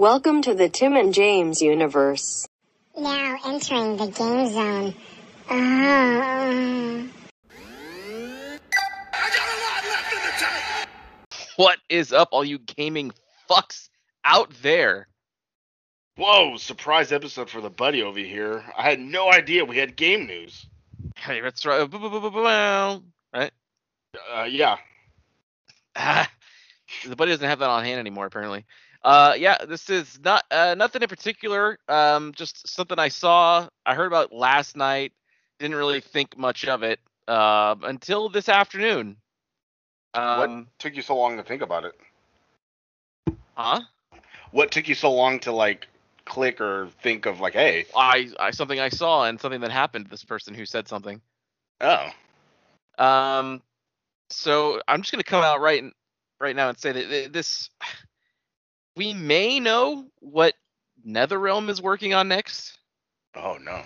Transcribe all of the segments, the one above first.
Welcome to the Tim and James universe. Now entering the game zone. Uh, What is up, all you gaming fucks out there? Whoa, surprise episode for the buddy over here. I had no idea we had game news. Hey, that's right. Right? Uh, yeah. Ah, the buddy doesn't have that on hand anymore, apparently. Uh, yeah, this is not uh, nothing in particular. Um, just something I saw, I heard about last night. Didn't really think much of it uh, until this afternoon. Um, what took you so long to think about it? Huh? What took you so long to like click or think of like, hey, I, I something I saw and something that happened to this person who said something. oh, Um, so I'm just gonna come out right right now and say that this we may know what NetherRealm is working on next, oh no.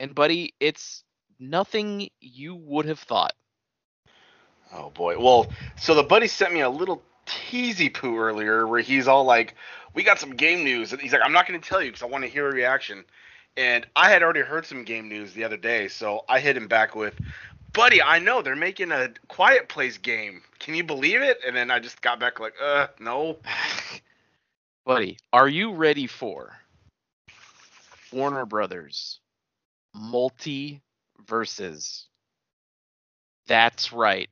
and buddy, it's nothing you would have thought. Oh boy. Well, so the buddy sent me a little teasy poo earlier where he's all like, "We got some game news," and he's like, "I'm not going to tell you because I want to hear a reaction." And I had already heard some game news the other day, so I hit him back with, "Buddy, I know they're making a Quiet Place game. Can you believe it?" And then I just got back like, "Uh, no." buddy, are you ready for Warner Brothers multi versus? That's right.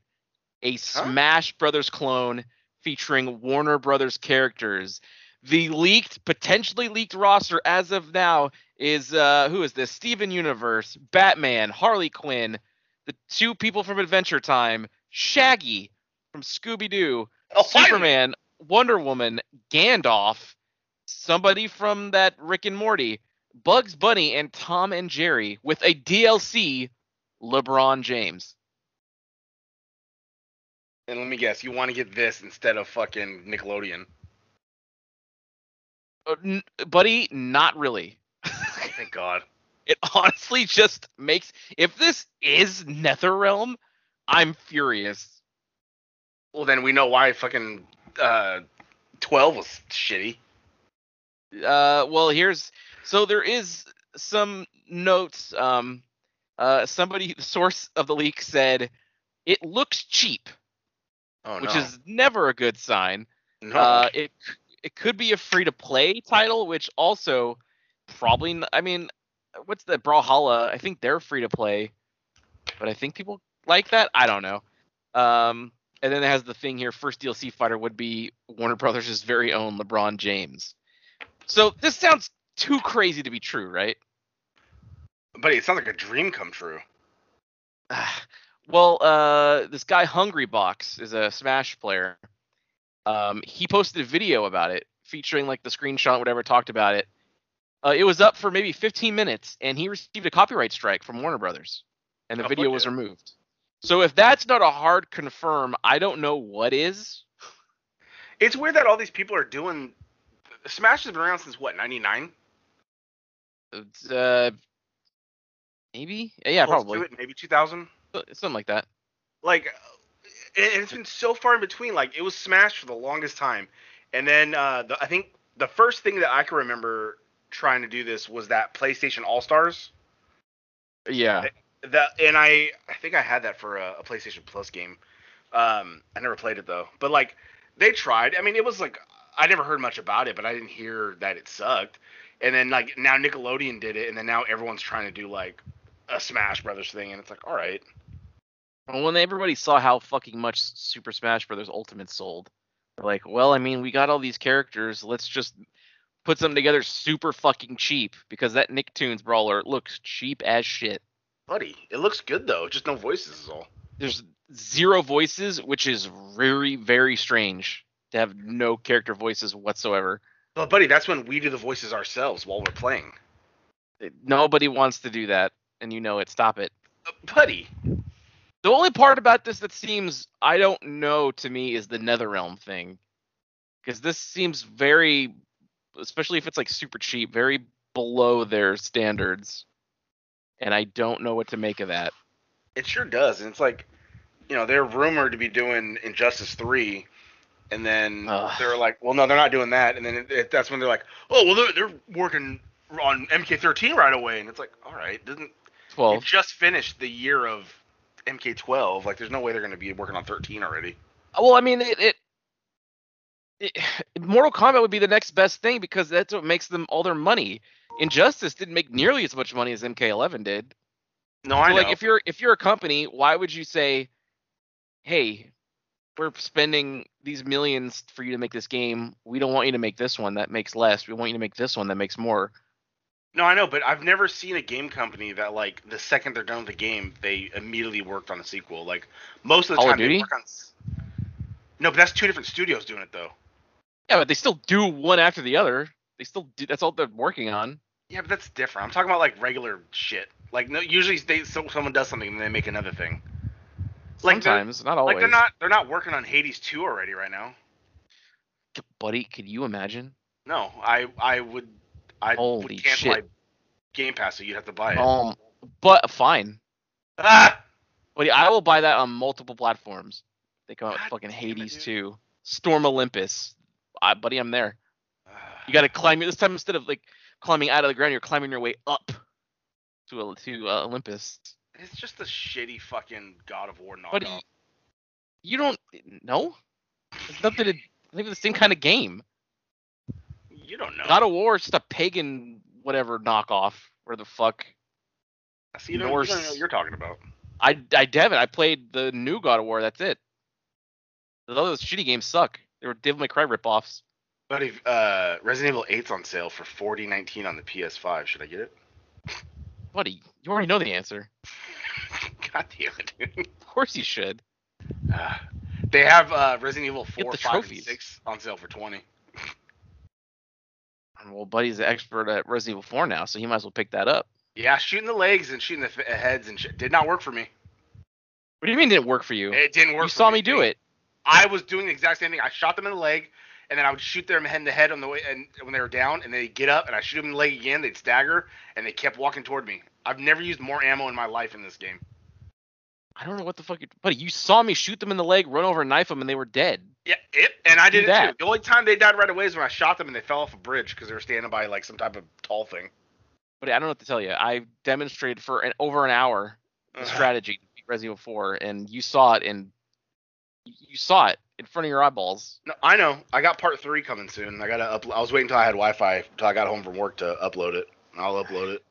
A Smash Brothers clone featuring Warner Brothers characters. The leaked, potentially leaked roster as of now is uh who is this? Steven Universe, Batman, Harley Quinn, the two people from Adventure Time, Shaggy from Scooby Doo, Oh! Superman, Wonder Woman, Gandalf, somebody from that Rick and Morty, Bugs Bunny, and Tom and Jerry with a DLC, LeBron James. And let me guess, you want to get this instead of fucking Nickelodeon? Uh, n- buddy, not really. Thank God. It honestly just makes if this is NetherRealm, I'm furious. Well, then we know why fucking uh, twelve was shitty. Uh, well, here's so there is some notes. Um, uh, somebody, the source of the leak said it looks cheap, Oh which is never a good sign. no. Uh, it it could be a free to play title, which also probably. I mean, what's the Brawlhalla? I think they're free to play, but I think people like that. I don't know. Um, and then it has the thing here: first DLC fighter would be Warner Brothers' very own LeBron James. So this sounds too crazy to be true, right? but it sounds like a dream come true. well, uh, this guy Hungrybox is a Smash player. Um, he posted a video about it, featuring like the screenshot, whatever, talked about it. Uh, it was up for maybe 15 minutes, and he received a copyright strike from Warner Brothers, and the Oh, video was yeah. removed. So if that's not a hard confirm, I don't know what is. It's weird that all these people are doing. Smash has been around since what, 99? Uh, maybe, yeah, Close to probably it, maybe 2000. something like that. Like, and and it's been so far in between. Like, it was Smash for the longest time, and then uh, the, I think the first thing that I can remember trying to do this was that PlayStation All Stars. Yeah, That and I I think I had that for a, a PlayStation Plus game. Um, I never played it though. But like they tried. I mean, it was like I never heard much about it, but I didn't hear that it sucked. And then like now Nickelodeon did it, and then now everyone's trying to do like a Smash Brothers thing, and it's like all right. When everybody saw how fucking much Super Smash Bros. Ultimate sold, they're like, well, I mean, we got all these characters. Let's just put them together super fucking cheap because that Nicktoons brawler looks cheap as shit. Buddy, it looks good though. Just no voices is all. There's zero voices, which is very, very strange to have no character voices whatsoever. But buddy, that's when we do the voices ourselves while we're playing. Nobody wants to do that, and you know it. Stop it. Uh, buddy, The only part about this that seems I don't know to me is the NetherRealm thing, because this seems very, especially if it's like super cheap, very below their standards, and I don't know what to make of that. it sure does. And it's like, you know, they're rumored to be doing Injustice 3 and then Ugh. they're like, well, no, they're not doing that, and then it, it, that's when they're like, oh, well, they're, they're working on MK13 right away, and it's like, all right, doesn't it Twelve. just finished the year of MK12? Like, there's no way they're going to be working on 13 already. Uh, well, I mean, it, it, it Mortal Kombat would be the next best thing because that's what makes them all their money. Injustice didn't make nearly as much money as MK11 did. No, I know. like if you're if you're a company, why would you say, "Hey, we're spending these millions for you to make this game. We don't want you to make this one that makes less. We want you to make this one that makes more." No, I know, but I've never seen a game company that like the second they're done with the game, they immediately worked on a sequel. Like most of the Call of time, they Duty? work on. No, but that's two different studios doing it though. Yeah, but they still do one after the other. They still do. That's all they're working on. Yeah, but that's different. I'm talking about like regular shit. Like no, usually they so, someone does something and they make another thing. Like Sometimes, not always. Like they're not they're not working on Hades 2 already right now. Buddy, could you imagine? No, I I would I Holy would cancel shit. my Game Pass so you'd have to buy it. Um, but fine. ah! Buddy, I will buy that on multiple platforms. They come out with fucking it, Hades 2, Storm Olympus. I, buddy, I'm there. You got to climb it this time instead of like climbing out of the ground, you're climbing your way up to to uh, Olympus. It's just a shitty fucking God of War knockoff. You don't know. It's nothing to. Not even the same kind of game. you don't know. God of War is just a pagan whatever knockoff. Where the fuck? I see, you don't, you don't know Norse. what you're talking about. I I haven't. I played the new God of War. That's it. The other shitty games suck. They were Devil May Cry ripoffs. But if uh, Resident Evil 8's on sale for 40.19 on the PS5, should I get it? Buddy, you already know the answer. God damn it, dude. Of course you should. Uh, they have uh, Resident Evil 4, 5, trophies. and 6 on sale for 20. Well, Buddy's an expert at Resident Evil 4 now, so he might as well pick that up. Yeah, shooting the legs and shooting the f- heads and shit did not work for me. What do you mean it didn't work for you? It didn't work. you saw me do it. I was doing the exact same thing. I shot them in the leg, and then I would shoot them head in the head on the way, and when they were down, and they get up, and I shoot them in the leg again. They'd stagger, and they kept walking toward me. I've never used more ammo in my life in this game. I don't know what the fuck. You, buddy, you saw me shoot them in the leg, run over, and knife them, and they were dead. Yeah, it, and I did it that. too. The only time they died right away is when I shot them and they fell off a bridge because they were standing by like some type of tall thing. But I don't know what to tell you. I demonstrated for an, over an hour the strategy to beat Resident Evil 4, and you saw it, and you saw it in front of your eyeballs. No, I know. I got part three coming soon. I gotta upload. I was waiting until I had Wi-Fi until I got home from work to upload it. I'll upload it.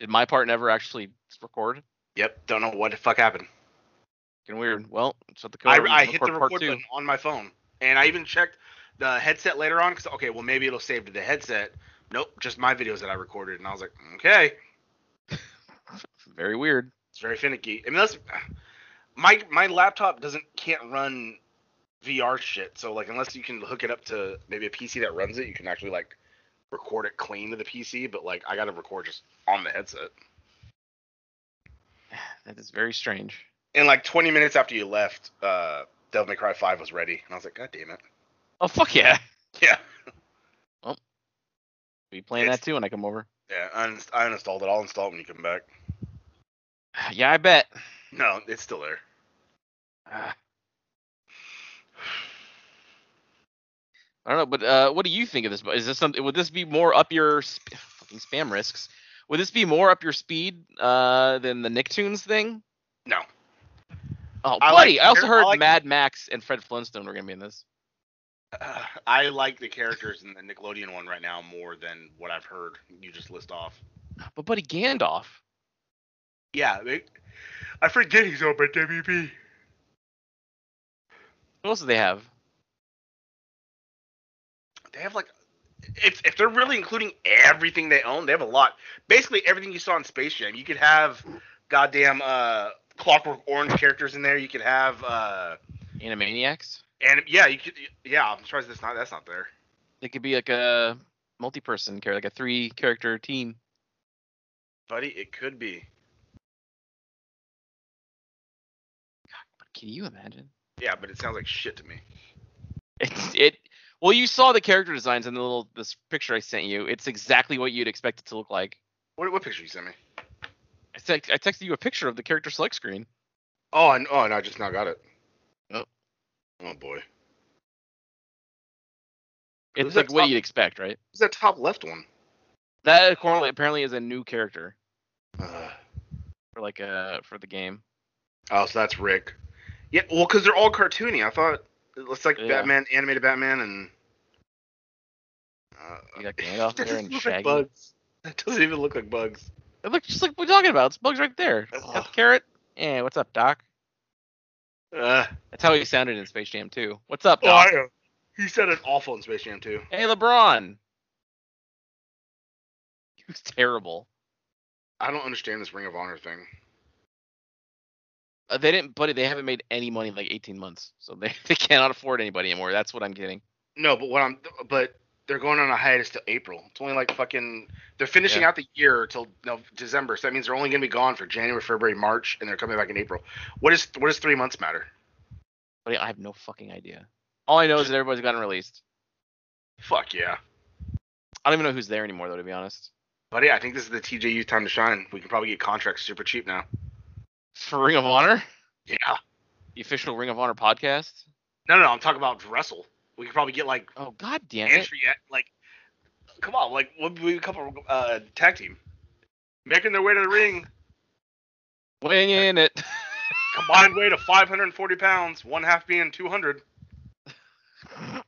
Did my part never actually record? Yep. Don't know what the fuck happened. Getting weird. Well, shut the. I, I hit the record button on my phone, and I even checked the headset later on because okay, well maybe it'll save to the headset. Nope, just my videos that I recorded, and I was like, okay, Very weird. it's very finicky. I mean, that's my my laptop doesn't can't run VR shit. So like, unless you can hook it up to maybe a PC that runs it, you can actually like record it clean to the PC. But like, I got to record just on the headset. That is very strange. And like 20 minutes after you left, uh, Devil May Cry 5 was ready, and I was like, God damn it. Oh fuck yeah! Yeah. Well, be playing It's- that too when I come over. Yeah, I, I uninstalled it. I'll install it when you come back. Yeah, I bet. No, it's still there. Ah. I don't know, but uh, what do you think of this? Is this something? Would this be more up your sp- fucking spam risks? Would this be more up your speed uh, than the Nicktoons thing? No. Oh, I buddy! the I also heard I like- Mad Max and Fred Flintstone were gonna be in this. Uh, I like the characters in the Nickelodeon one right now more than what I've heard you just list off. But buddy, Gandalf. Yeah, they, I forget he's on my WB. What else do they have? They have like, if if they're really including everything they own, they have a lot. Basically everything you saw in Space Jam. You could have goddamn uh Clockwork Orange characters in there. You could have uh Animaniacs. and yeah, you could yeah. I'm surprised that's not that's not there. It could be like a multi-person character, like a three-character team. Buddy, it could be. But can you imagine? Yeah, but it sounds like shit to me. It's it. Well, you saw the character designs in the little this picture I sent you. It's exactly what you'd expect it to look like. What what picture you sent me? I, text, I texted you a picture of the character select screen. Oh, and oh, and I just now got it. Oh. Oh boy. It's Who's that like what top- you'd expect, right? Who's that top left one? That apparently apparently is a new character Uh, for like uh for the game. oh, so that's Rick. Yeah, well, because they're all cartoony. I thought it looks like Yeah. Batman, animated Batman, and. Uh, You got Gandalf there and look like Bugs. That doesn't even look like Bugs. It looks just like what we're talking about. It's Bugs right there. Got the carrot. Yeah, what's up, Doc? Uh, That's how he sounded in Space Jam 2. What's up, oh, Doc? I. He said it awful in Space Jam too. Hey, LeBron. He was terrible. I don't understand this Ring of Honor thing. Uh, they didn't, buddy. They haven't made any money in like 18 months, so they, they cannot afford anybody anymore. That's what I'm getting. No, but what I'm but they're going on a hiatus till April. It's only like fucking they're finishing Yeah. out the year till no December. So that means they're only gonna be gone for January, February, March, and they're coming back in April. What is what does three months matter? Buddy, I have no fucking idea. All I know is that everybody's gotten released. Fuck yeah. I don't even know who's there anymore, though, to be honest. But yeah, I think this is the TJU time to shine. We can probably get contracts super cheap now. For Ring of Honor, Yeah. the official Ring of Honor podcast. No, no, no I'm talking about wrestle. We could probably get like Oh God damn it! entry at like come on, like what we a couple uh tag team. Making their way to the ring. Weighing in it. Combined weight of 540 pounds, one half being 200. Can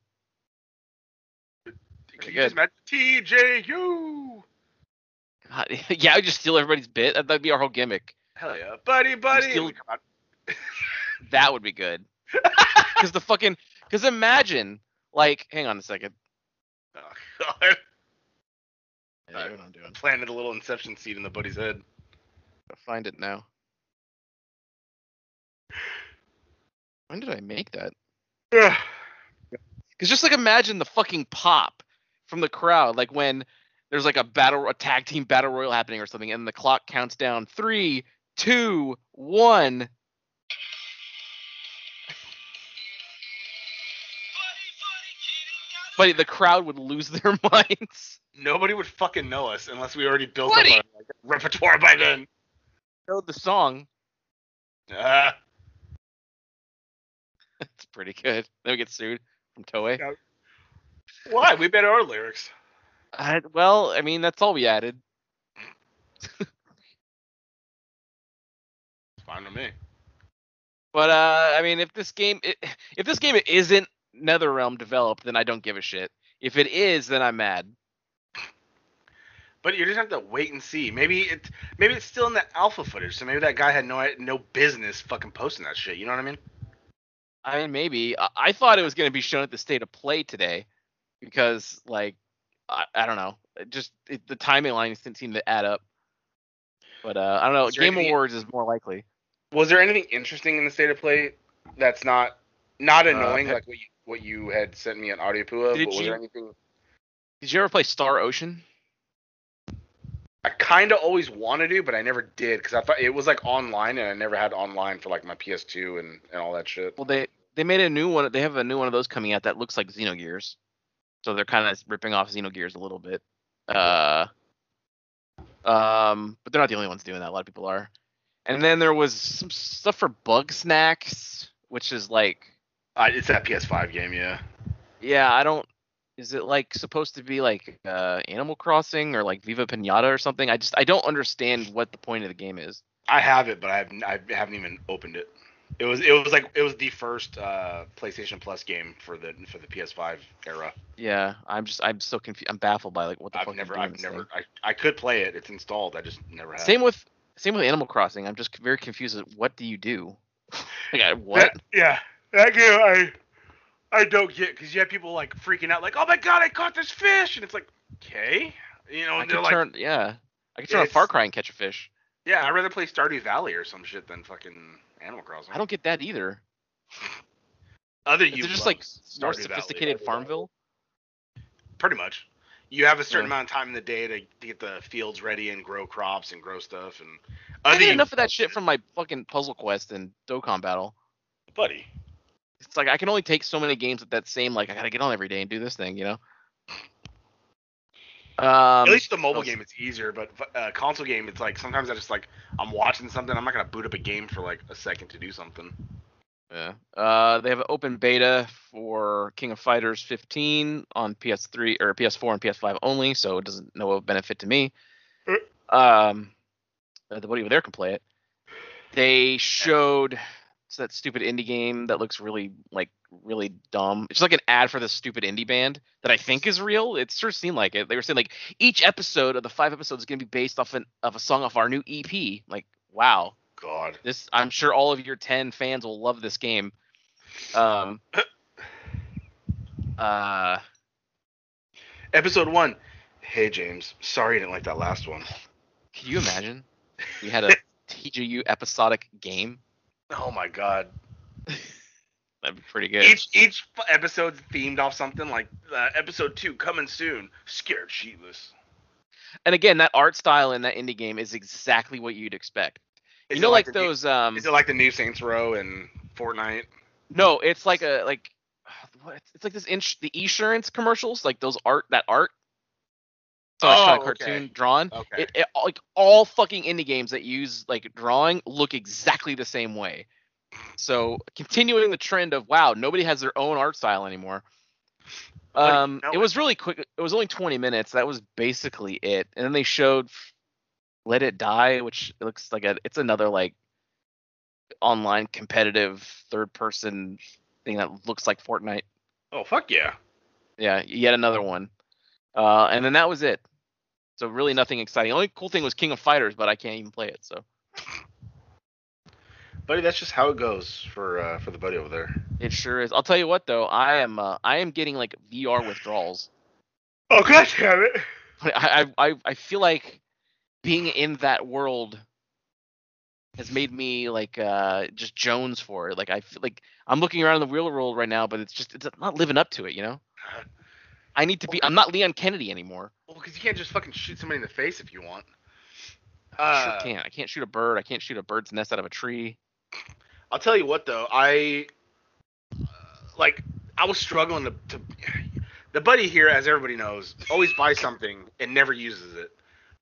you good. just imagine TJU? God, yeah, I would just steal everybody's bit. That'd be our whole gimmick. Hell yeah, buddy, buddy. Still- That would be good. Because the fucking, because imagine, like, hang on a second. Oh, God. Yeah, what I'm doing. Planted a little inception seed in the buddy's head. Find it now. When did I make that? Ugh. Because just like imagine the fucking pop from the crowd, like when there's like a battle, a tag team battle royal happening or something, and the clock counts down three, two, one. Buddy, the crowd would lose their minds. Nobody would fucking know us unless we already built Buddy. up our like, repertoire by then. Know the song. Uh, It's pretty good. Then we get sued from Toei. Yeah. why? We better our lyrics. I, well, I mean that's all we added. Fine with me. But uh, I mean, if this game, if this game isn't NetherRealm developed, then I don't give a shit. If it is, then I'm mad. But you just have to wait and see. Maybe it, maybe it's still in the alpha footage. So maybe that guy had no no business fucking posting that shit. You know what I mean? I mean, maybe. I, I thought it was going to be shown at the state of play today, because like, I, I don't know, it just it, the timing lines didn't seem to add up. But uh, I don't know. Is Game anything- Awards is more likely. Was there anything interesting in the state of play that's not not Uh, annoying pe- like what you what you had sent me an audio poo of? Did But was you- there anything? Did you ever play Star Ocean? I kind of always wanted to, but I never did because I thought it was like online, and I never had online for like my PS2 and and all that shit. Well, they they made a new one. They have a new one of those coming out that looks like Xenogears. So they're kind of ripping off Xenogears a little bit. Uh, um, but they're not the only ones doing that. A lot of people are. And then there was some stuff for Bugsnax, which is like, Uh, it's that PS5 game, yeah. yeah, I don't. Is it like supposed to be like uh, Animal Crossing or like Viva Pinata or something? I just I don't understand what the point of the game is. I have it, but I haven't I haven't even opened it. It was it was like it was the first uh, PlayStation Plus game for the for the PS5 era. Yeah, I'm just I'm so confused. I'm baffled by like what the I've fuck. never I've never thing. I, I could play it. It's installed. I just never have. Same with same with Animal Crossing. I'm just very confused. At what do you do? like I, what? That, yeah, that game I I don't get because you have people like freaking out, like, "Oh my god, I caught this fish!" and it's like, okay, you know, I and they're like, turn yeah. I could turn on Far Cry and catch a fish. "Yeah, I'd rather play Stardew Valley or some shit than fucking Animal Crossing." I don't get that either. Other you just like love more Stardew Valley. sophisticated Farmville? Pretty much. You have a certain Yeah. amount of time in the day to, to get the fields ready and grow crops and grow stuff and. I get enough of that shit from my fucking Puzzle Quest and Dokkan Battle. buddy. It's like I can only take so many games with that same like I gotta get on every day and do this thing, you know. Um, At least the mobile game it's easier, but uh, console game it's like sometimes I just like I'm watching something I'm not gonna boot up a game for like a second to do something. Yeah. Uh, they have an open beta for King of Fighters 15 on PS3 or PS4 and PS5 only, so it doesn't know of benefit to me. Um, the buddy over there can play it. They showed it's that stupid indie game that looks really like really dumb. It's just like an ad for this stupid indie band that I think is real. It sure seemed like it. They were saying like each episode of the five episodes is going to be based off an, of a song off our new EP. Like, wow, God. this I'm sure all of your 10 fans will love this game. Um, uh, Episode one. Hey James, sorry you didn't like that last one. can you imagine? We had a TJU episodic game. Oh my God. That'd be pretty good. Each each episode's themed off something like uh, episode two coming soon. Scared shitless. and again, that art style in that indie game is exactly what you'd expect. Is you know, like, new- those. Um, is it like the new Saints Row and Fortnite? no, it's like a like. What? It's like this inch the insurance commercials, like those art that art. So it's kind Oh, of okay. cartoon drawn. Okay. It, it like all fucking indie games that use like drawing look exactly the same way. So continuing the trend of wow, nobody has their own art style anymore. Um, it was really quick. It was only 20 minutes. That was basically it. And then they showed Let It Die, which looks like a it's another like online competitive third person thing that looks like Fortnite. Oh fuck yeah. Yeah, yet another one. Uh, and then that was it. So really nothing exciting. The only cool thing was King of Fighters, but I can't even play it. So Buddy, that's just how it goes for uh, for the buddy over there. it sure is. I'll tell you what though, I am uh, I am getting like VR withdrawals. Oh god damn it. I I I- I feel like being in that world has made me like uh just Jones for it. Like I feel like I'm looking around in the real world right now, but it's just it's not living up to it. You know. I need to be. I'm not Leon Kennedy anymore. Well, because you can't just fucking shoot somebody in the face if you want. I Uh, sure can't. I can't shoot a bird. I can't shoot a bird's nest out of a tree. I'll tell you what though, I uh, like I was struggling to, to the buddy here, as everybody knows, always buys something and never uses it.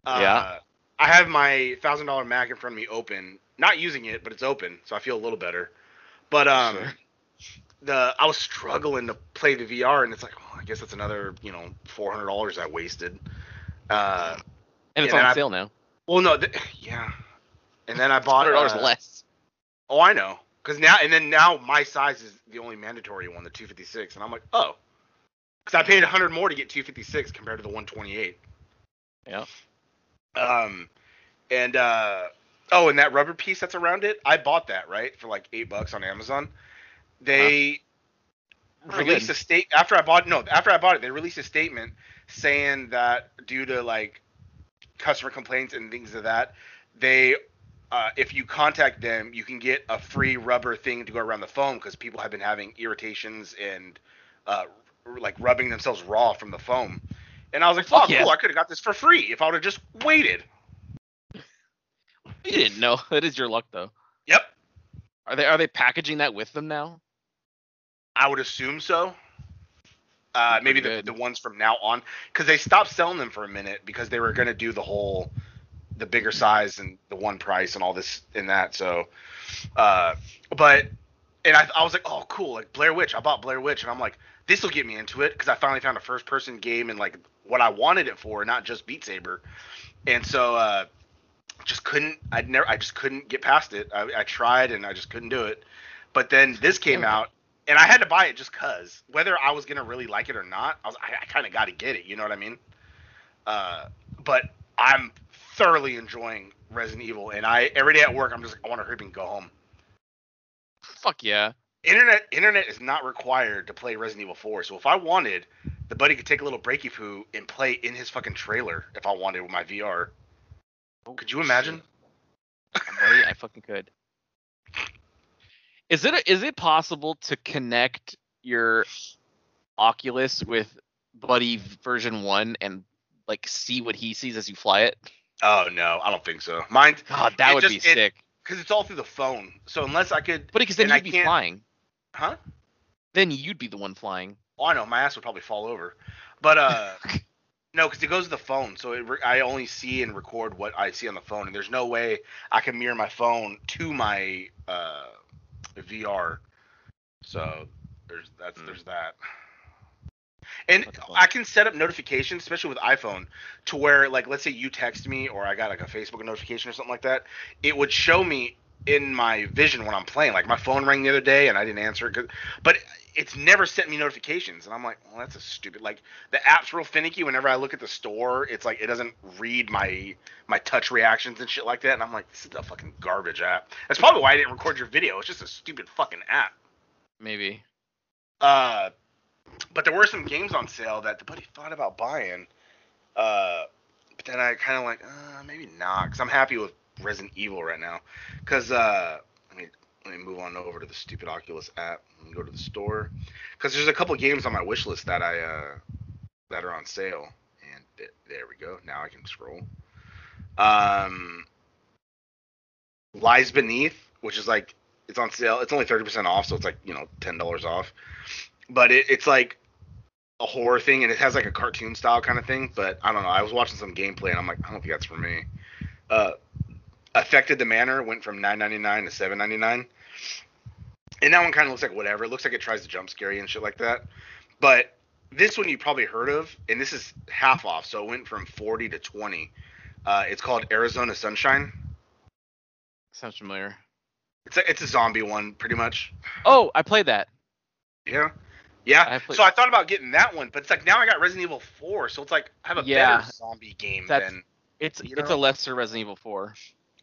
Uh, Yeah. I have my thousand dollar Mac in front of me open, not using it, but it's open, so I feel a little better. But um, Sure. the I was struggling to play the VR, and it's like, oh, I guess that's another you know four hundred dollars I wasted. Uh, And it's Yeah, on I- sale now. well, no, th- yeah. And then I bought Hundred dollars uh, less. Oh, I know. Because now and then now my size is the only mandatory one, the 256, and I'm like, oh, because I paid 100 more to get 256 compared to the 128. Yeah. Um, and uh, oh, and that rubber piece that's around it, I bought that right for like eight bucks on Amazon. They Pretty released a state after I bought no after I bought it, they released a statement saying that due to like customer complaints and things of that, they uh, if you contact them, you can get a free rubber thing to go around the foam because people have been having irritations and uh, r- like rubbing themselves raw from the foam. And I was like, Fuck "Oh, yeah. cool! I could have got this for free if I would have just waited." You didn't know. That is your luck though. Yep, Are they are they packaging that with them now? I would assume so. Uh, maybe the, the ones from now on, because they stopped selling them for a minute because they were gonna do the whole, the bigger size and the one price and all this and that. So, uh, but, and I, I was like, oh cool, like Blair Witch. I bought Blair Witch, and I'm like, this will get me into it because I finally found a first person game and like what I wanted it for, not just Beat Saber. And so, uh, just couldn't. I never. I just couldn't get past it. I, I tried and I just couldn't do it. But then this came out, and I had to buy it just cause whether I was gonna really like it or not. I was. I, I kind of got to get it. You know what I mean? Uh, but I'm thoroughly enjoying Resident Evil, and I every day at work I'm just like I want to hurry up and go home. Fuck yeah. Internet internet is not required to play Resident Evil 4. So if I wanted, the buddy could take a little breaky poo and play in his fucking trailer if I wanted with my VR. Oh, could you imagine? Buddy, I fucking could. Is it is it possible to connect your Oculus with Buddy version one and like see what he sees as you fly it? Oh no, I don't think so. Mine, God, that would just- be it- sick. Because it's all through the phone. So unless I could, But because then you'd be can't- flying. huh? Then you'd be the one flying. Oh, I know my ass would probably fall over. But uh, no, because it goes to the phone. So it re- I only see and record what I see on the phone, and there's no way I can mirror my phone to my uh VR So there's that's Hmm. there's that. And I can set up notifications, especially with iPhone, to where like let's say you text me or I got like a Facebook notification or something like that, it would show me in my vision when I'm playing. Like my phone rang the other day and I didn't answer it, but it's never sent me notifications, and I'm like, well, that's a stupid. Like the app's real finicky. Whenever I look at the store, it's like it doesn't read my my touch reactions and shit like that, and I'm like, this is a fucking garbage app. That's probably why I didn't record your video. It's just a stupid fucking app. Maybe. Uh, but there were some games on sale that the buddy thought about buying. Uh, but then I kind of like, uh, maybe not, because I'm happy with Resident Evil right now. Because uh, let me let me move on over to the stupid Oculus app and go to the store. Because there's a couple games on my wish list that I uh that are on sale, and th- there we go. Now I can scroll. Um, Lies Beneath, which is like it's on sale. It's only thirty percent off, so it's like you know ten dollars off. But it, it's like a horror thing, and it has like a cartoon style kind of thing. But I don't know. I was watching some gameplay, and I'm like, I don't think that's for me. Uh, Affected The Manor went from nine ninety nine to seven ninety nine, and that one kind of looks like whatever. It looks like it tries to jump scare you and shit like that. But this one you probably heard of, and this is half off, so it went from forty to twenty. Uh, it's called Arizona Sunshine. Sounds familiar. It's a it's a zombie one, pretty much. Oh, I played that. Yeah. Yeah. I played- so I thought about getting that one, but it's like now I got Resident Evil 4, so it's like I have a Yeah. better zombie game than It's You it's a lesser Resident Evil 4.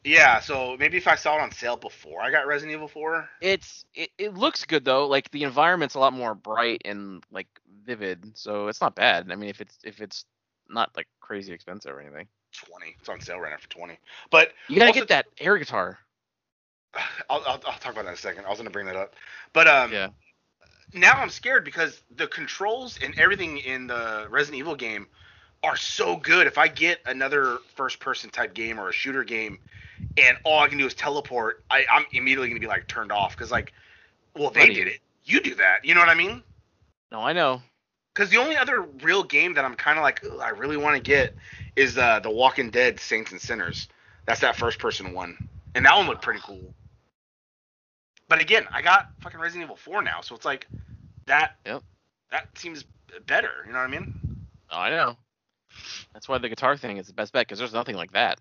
Yeah, so maybe if I saw it on sale before I got Resident Evil 4. It's it, it looks good though. Like the environment's a lot more bright and like vivid, so it's not bad. I mean, if it's if it's not like crazy expensive or anything. 20. It's on sale right now for 20. But You gotta Also- get that air guitar. I'll, I'll, I'll talk about that in a second. I was going to bring that up. But um Yeah. Now I'm scared because the controls and everything in the Resident Evil game are so good. If I get another first person type game or a shooter game and all I can do is teleport, I, I'm immediately going to be like turned off because like, well, they Buddy. did it. You do that. You know what I mean? No, I know. Because the only other real game that I'm kind of like, I really want to get is uh, the Walking Dead Saints and Sinners. That's that first person one. And that one looked pretty cool. But again, I got fucking Resident Evil 4 now, so it's like that Yep. that seems better, you know what I mean? Oh, I know. That's why the guitar thing is the best bet because there's nothing like that.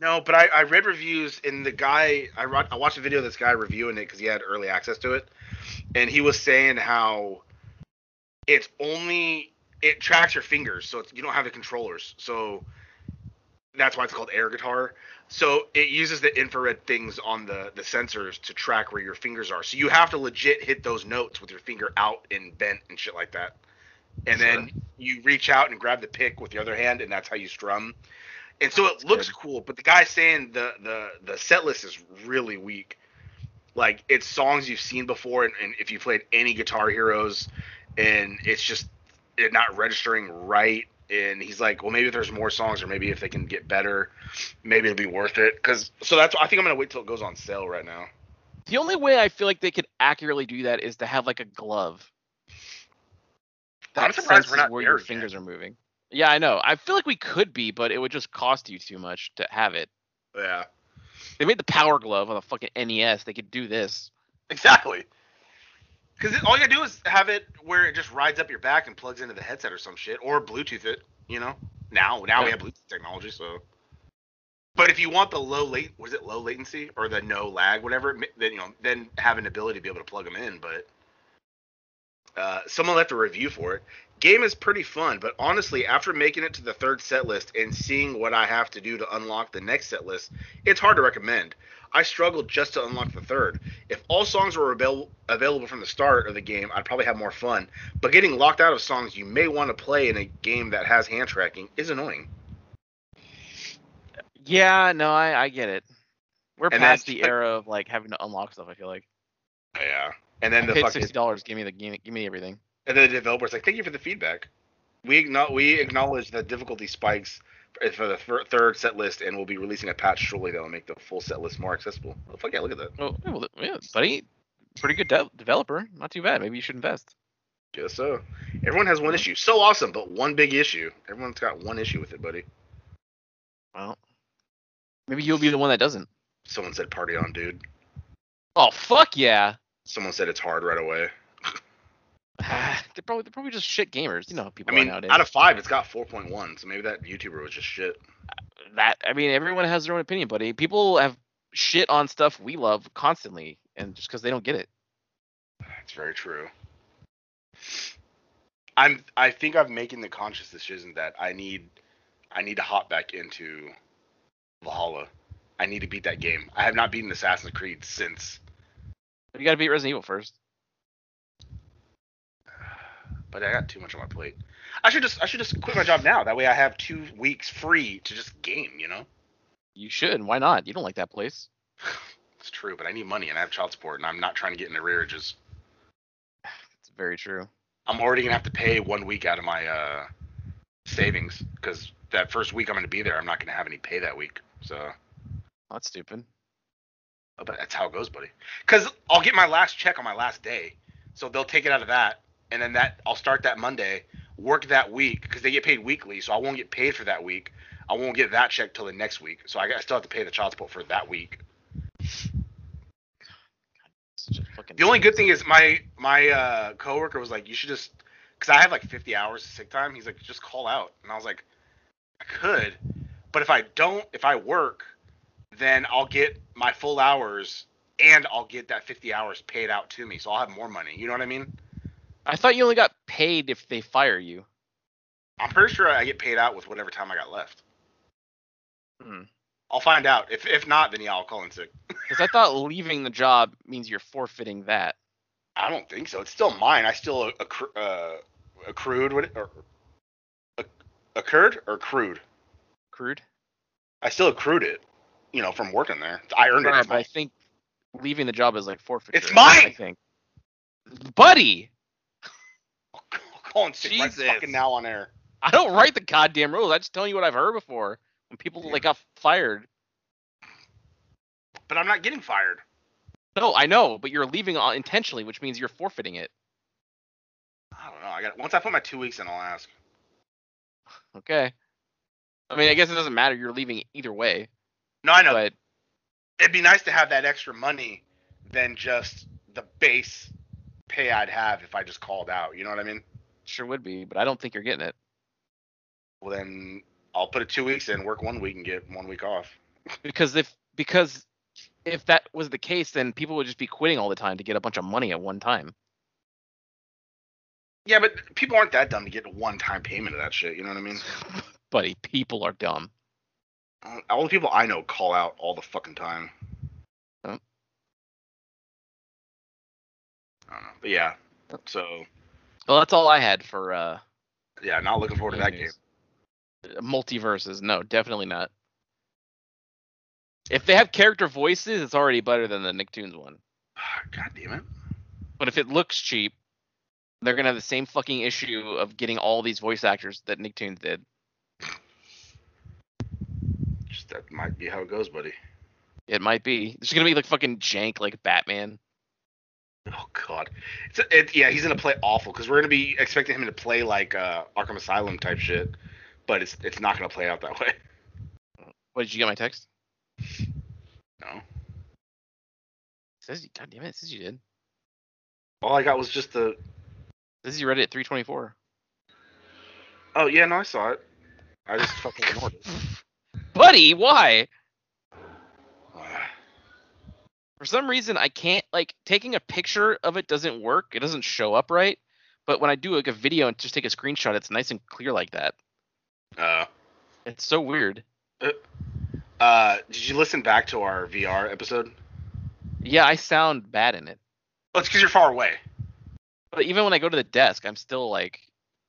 No, but I, I read reviews and the guy I, I watched a video of this guy reviewing it because he had early access to it, and he was saying how it's only it tracks your fingers, so it's, you don't have the controllers, so that's why it's called air guitar. So it uses the infrared things on the the sensors to track where your fingers are. So you have to legit hit those notes with your finger out and bent and shit like that, and then you reach out and grab the pick with your other hand, and that's how you strum. And so it looks good. cool, but the guy's saying the the the set list is really weak. Like it's songs you've seen before, and, and if you played any Guitar Heroes, and it's just it not registering right. And he's like, well, maybe if there's more songs, or maybe if they can get better, maybe it'll be worth it. Cause so that's I think I'm gonna wait till it goes on sale right now. The only way I feel like they could accurately do that is to have like a glove. I'm That surprised we're not where your yet. fingers are moving. Yeah, I know. I feel like we could be, but it would just cost you too much to have it. Yeah, They made the Power Glove on the fucking NES. They could do this. exactly. Because all you gotta do is have it where it just rides up your back and plugs into the headset or some shit, or Bluetooth it. You know, now now we have Bluetooth technology, so. But if you want the low late, was it low latency or the no lag, whatever, then you know, then have an ability to be able to plug them in. But uh, someone left a review for it. Game is pretty fun, but honestly, after making it to the third set list and seeing what I have to do to unlock the next set list, it's hard to recommend. I struggled just to unlock the third. If all songs were avail- available from the start of the game, I'd probably have more fun. But getting locked out of songs you may want to play in a game that has hand tracking is annoying. Yeah, no, I, I get it. We're And past the era of like having to unlock stuff. I feel like. Yeah. And then I the paid fucking sixty dollars. Give me the give me, give me everything. and then the developer's like, "Thank you for the feedback. We acknow- we acknowledge the difficulty spikes for the thir- third set list, and we'll be releasing a patch shortly that will make the full set list more accessible." Well, fuck yeah, look at that. Oh, yeah, well, yeah, buddy, pretty good de- developer. Not too bad. Maybe you should invest. Guess so. Everyone has one issue. So awesome, but one big issue. Everyone's got one issue with it, buddy. Well, maybe you'll be the one that doesn't. Someone said, "Party on, dude." Oh fuck yeah! Someone said it's hard right away. Ah, they're probably they're probably just shit gamers. You know how I mean, are nowadays. out of five, it's got 4.1, so maybe that YouTuber was just shit. that I mean, everyone has their own opinion, buddy. People have shit on stuff we love constantly, and just because they don't get it. That's very true. I'm. I think I'm making the conscious decision that I need. I need to hop back into Valhalla. I need to beat that game. I have not beaten Assassin's Creed since, You got to beat Resident Evil first. but I got too much on my plate. I should just. I should just quit my job now. That way, I have two weeks free to just game. You know. You should. Why not? You don't like that place. It's true, but I need money and I have child support, and I'm not trying to get into arrearages. It's very true. I'm already gonna have to pay one week out of my uh, savings because that first week I'm gonna be there, I'm not gonna have any pay that week. So, That's stupid. But that's how it goes, buddy. Because I'll get my last check on my last day, so they'll take it out of that, and then that I'll start that Monday, work that week because they get paid weekly, so I won't get paid for that week. I won't get that check till the next week, so I, I still have to pay the child support for that week. Fucking. The only good thing is my my uh, coworker was like, you should just, because I have like 50 hours of sick time. He's like, just call out, and I was like, I could, but if I don't, if I work, then I'll get my full hours and I'll get that 50 hours paid out to me, so I'll have more money. You know what I mean? I thought you only got paid if they fire you. I'm pretty sure I get paid out with whatever time I got left. Hmm. I'll find out. If if not, then yeah, I'll call in sick. Because I thought leaving the job means you're forfeiting that. I don't think so. It's still mine. I still accru- uh, accrued what or acc- occurred or accrued. Crude. I still accrued it, you know, from working there. I earned Right, it. but I think leaving the job is like forfeiture. It's mine! I think. Buddy, I'll call in sick right Jesus. fucking now on air. I don't write the goddamn rules. I'm just tell you what I've heard before. When people like got fired. But I'm not getting fired. No, I know, but you're leaving intentionally, which means you're forfeiting it. I don't know. I got once I put my two weeks in, I'll ask. Okay. I mean, I guess it doesn't matter. You're leaving either way. No, I know. But It'd be nice to have that extra money than just the base pay I'd have if I just called out. You know what I mean? sure would be. But I don't think you're getting it Well, then I'll put it two weeks in, work one week, and get one week off. because if because if that was the case, then people would just be quitting all the time to get a bunch of money at one time. Yeah, but people aren't that dumb to get a one-time payment of that shit. You know what I mean? Buddy, people are dumb. All the people I know call out all the fucking time. Oh. I don't know, but yeah. So Well, that's all I had for uh yeah, not looking forward to that game. MultiVersus. No, definitely not. If they have character voices, it's already better than the Nicktoons one. God damn it. But if it looks cheap, they're gonna have the same fucking issue of getting all these voice actors that Nicktoons did. That might be how it goes, buddy. It might be. It's gonna be like fucking jank like Batman. Oh god. It's it, yeah, he's gonna play awful because we're gonna be expecting him to play like uh, Arkham Asylum type shit, but it's it's not gonna play out that way. What did you get my text? No. It says you god damn it, it says you did. All I got was just the. It says you read it at 324. Oh yeah, no, I saw it. I just fucking ignored it. Buddy, why? For some reason I can't like taking a picture of it doesn't work. It doesn't show up right. But when I do like a video and just take a screenshot, it's nice and clear like that. Uh, It's so weird. uh, did you listen back to our VR episode? Yeah, I sound bad in it. Oh, it's because you're far away. But even when I go to the desk, I'm still like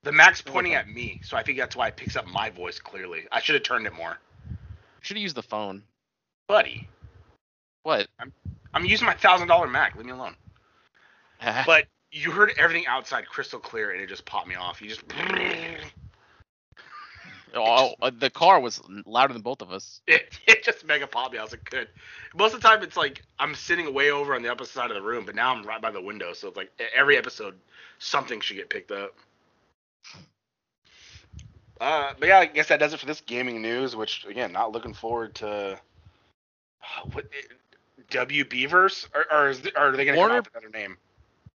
The Mac's pointing at me, so I think that's why it picks up my voice clearly. I should have turned it more, should have used the phone. buddy. What? I'm I'm using my thousand dollar Mac. Leave me alone. But you heard everything outside crystal clear, and it just popped me off. You just. oh, uh, the car was louder than both of us. It, it just mega popped me. I was like, good. Most of the time, it's like I'm sitting way over on the opposite side of the room, but now I'm right by the window. So it's like every episode, something should get picked up. Uh, but yeah, I guess that does it for this gaming news. Which again, not looking forward to. What WB verse, or, or, is, or are they gonna Warner- come up with another name?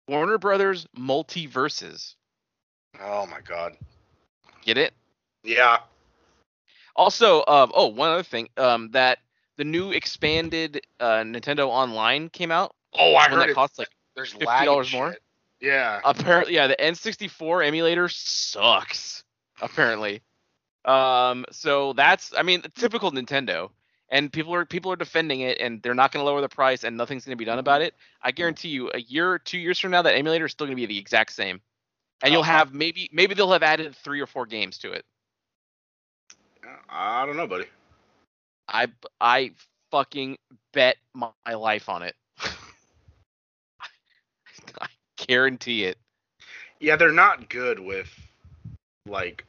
Warner Brothers MultiVersus. Oh my god. Get it? Yeah. Also, um, oh, one other thing, um, that the new expanded uh, Nintendo Online came out. Oh, I heard that it. costs like There's $50 more? Yeah. apparently yeah the n64 emulator sucks apparently. Um so that's i mean typical nintendo. And people are people are defending it and they're not going to lower the price and nothing's going to be done about it. I guarantee you a year or two years from now that emulator is still going to be the exact same. And you'll Uh-huh. have maybe maybe they'll have added three or four games to it. I don't know, buddy. i i fucking bet my life on it. I guarantee it. Yeah, they're not good with like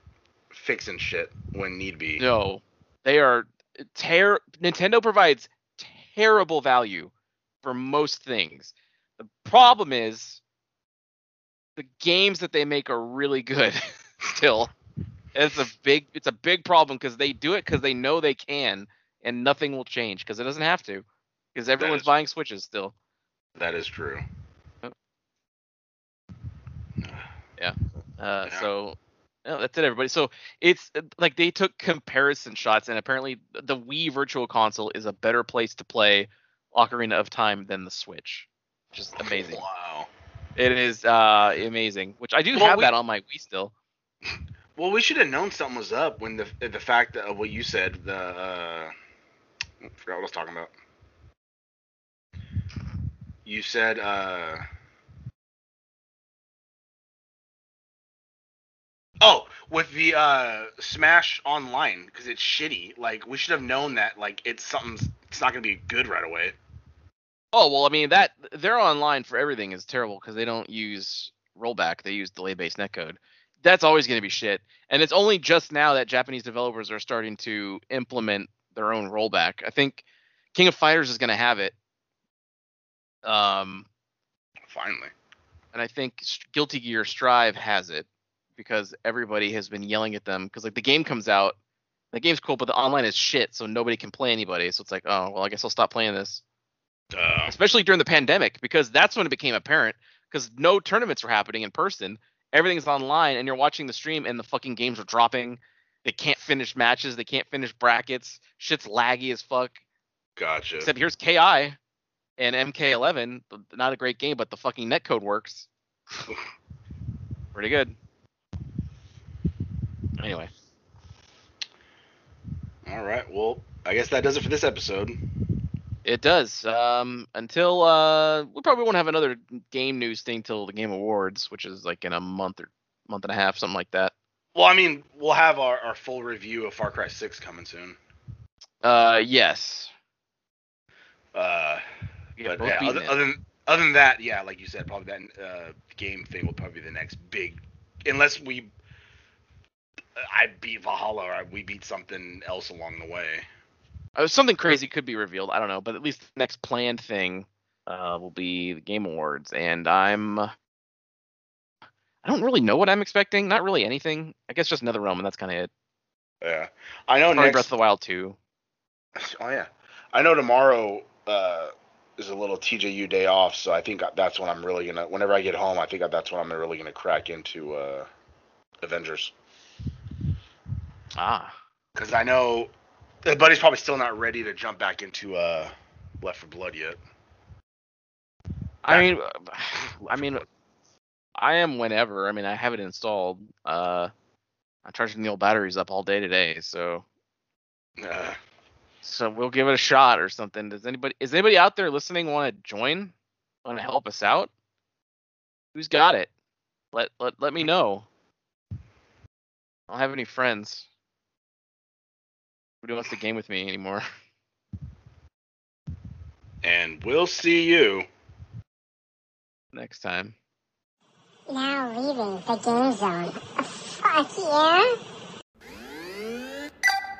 fixing shit when need be. No, they are ter- Nintendo provides terrible value for most things. The problem is the games that they make are really good still. It's a big it's a big problem because they do it because they know they can and nothing will change because it doesn't have to because everyone's is- buying switches still. That is true. Yeah. Uh, Yeah. So no, that's it, everybody. So it's uh, like they took comparison shots, and apparently the Wii Virtual Console is a better place to play Ocarina of Time than the Switch. Just amazing. Wow. It is uh, amazing. Which I do Well, have we- that on my Wii still. Well, we should have known something was up when the the fact of what you said. The uh, I forgot what I was talking about. You said uh. Oh, with the uh Smash Online because it's shitty. Like we should have known that. Like it's something's. It's not gonna be good right away. Oh well, I mean that their online for everything is terrible because they don't use rollback; they use delay-based netcode. That's always going to be shit, and it's only just now that Japanese developers are starting to implement their own rollback. I think King of Fighters is going to have it, um, Finally. and I think Guilty Gear Strive has it because everybody has been yelling at them because like the game comes out, the game's cool, but the online is shit, so nobody can play anybody. So it's like, oh well, I guess I'll stop playing this. Uh, especially during the pandemic because that's when it became apparent because no tournaments were happening in person everything's online and you're watching the stream and the fucking games are dropping. They can't finish matches they can't finish brackets shit's laggy as fuck. Gotcha. except here's ki and mk11 not a great game but the fucking netcode works. Pretty good anyway All right. Well, I guess that does it for this episode. it does um until uh we probably won't have another game news thing till the game awards which is like in a month or month and a half something like that Well, I mean, we'll have our, our full review of Far Cry 6 coming soon. Uh, yes. Uh, Yeah, but yeah, other, other than other than that, yeah, like you said, probably that uh, game thing will probably be the next big, unless we, I beat Valhalla or I, we beat something else along the way. Uh, something crazy could be revealed. I don't know, but at least the next planned thing uh, will be the Game Awards, and I'm. I don't really know what I'm expecting. Not really anything. I guess just another realm, and that's kind of it. Yeah, I know Probably next. Breath of the Wild too. Oh yeah, I know tomorrow uh, is a little TJU day off, so I think that's when I'm really gonna. Whenever I get home, I think that's when I'm really gonna crack into uh, Avengers. Ah. Because I know the buddy's probably still not ready to jump back into uh, Left for Blood yet. I mean, I mean, I am whenever. I mean, I have it installed. Uh, I'm charging the old batteries up all day today, so Uh, so we'll give it a shot or something. Does anybody is anybody out there listening want to join? Want to help us out? Who's got it? Let let let me know. I don't have any friends. Nobody wants to game with me anymore. and we'll see you. Next time. Now leaving the game zone. Fuck yeah!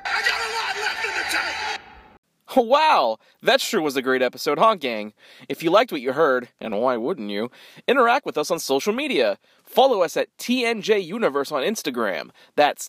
I got a lot left in the tank. Wow, that sure was a great episode, huh, gang? If you liked what you heard, and why wouldn't you, interact with us on social media. Follow us at TNJ Universe on Instagram. That's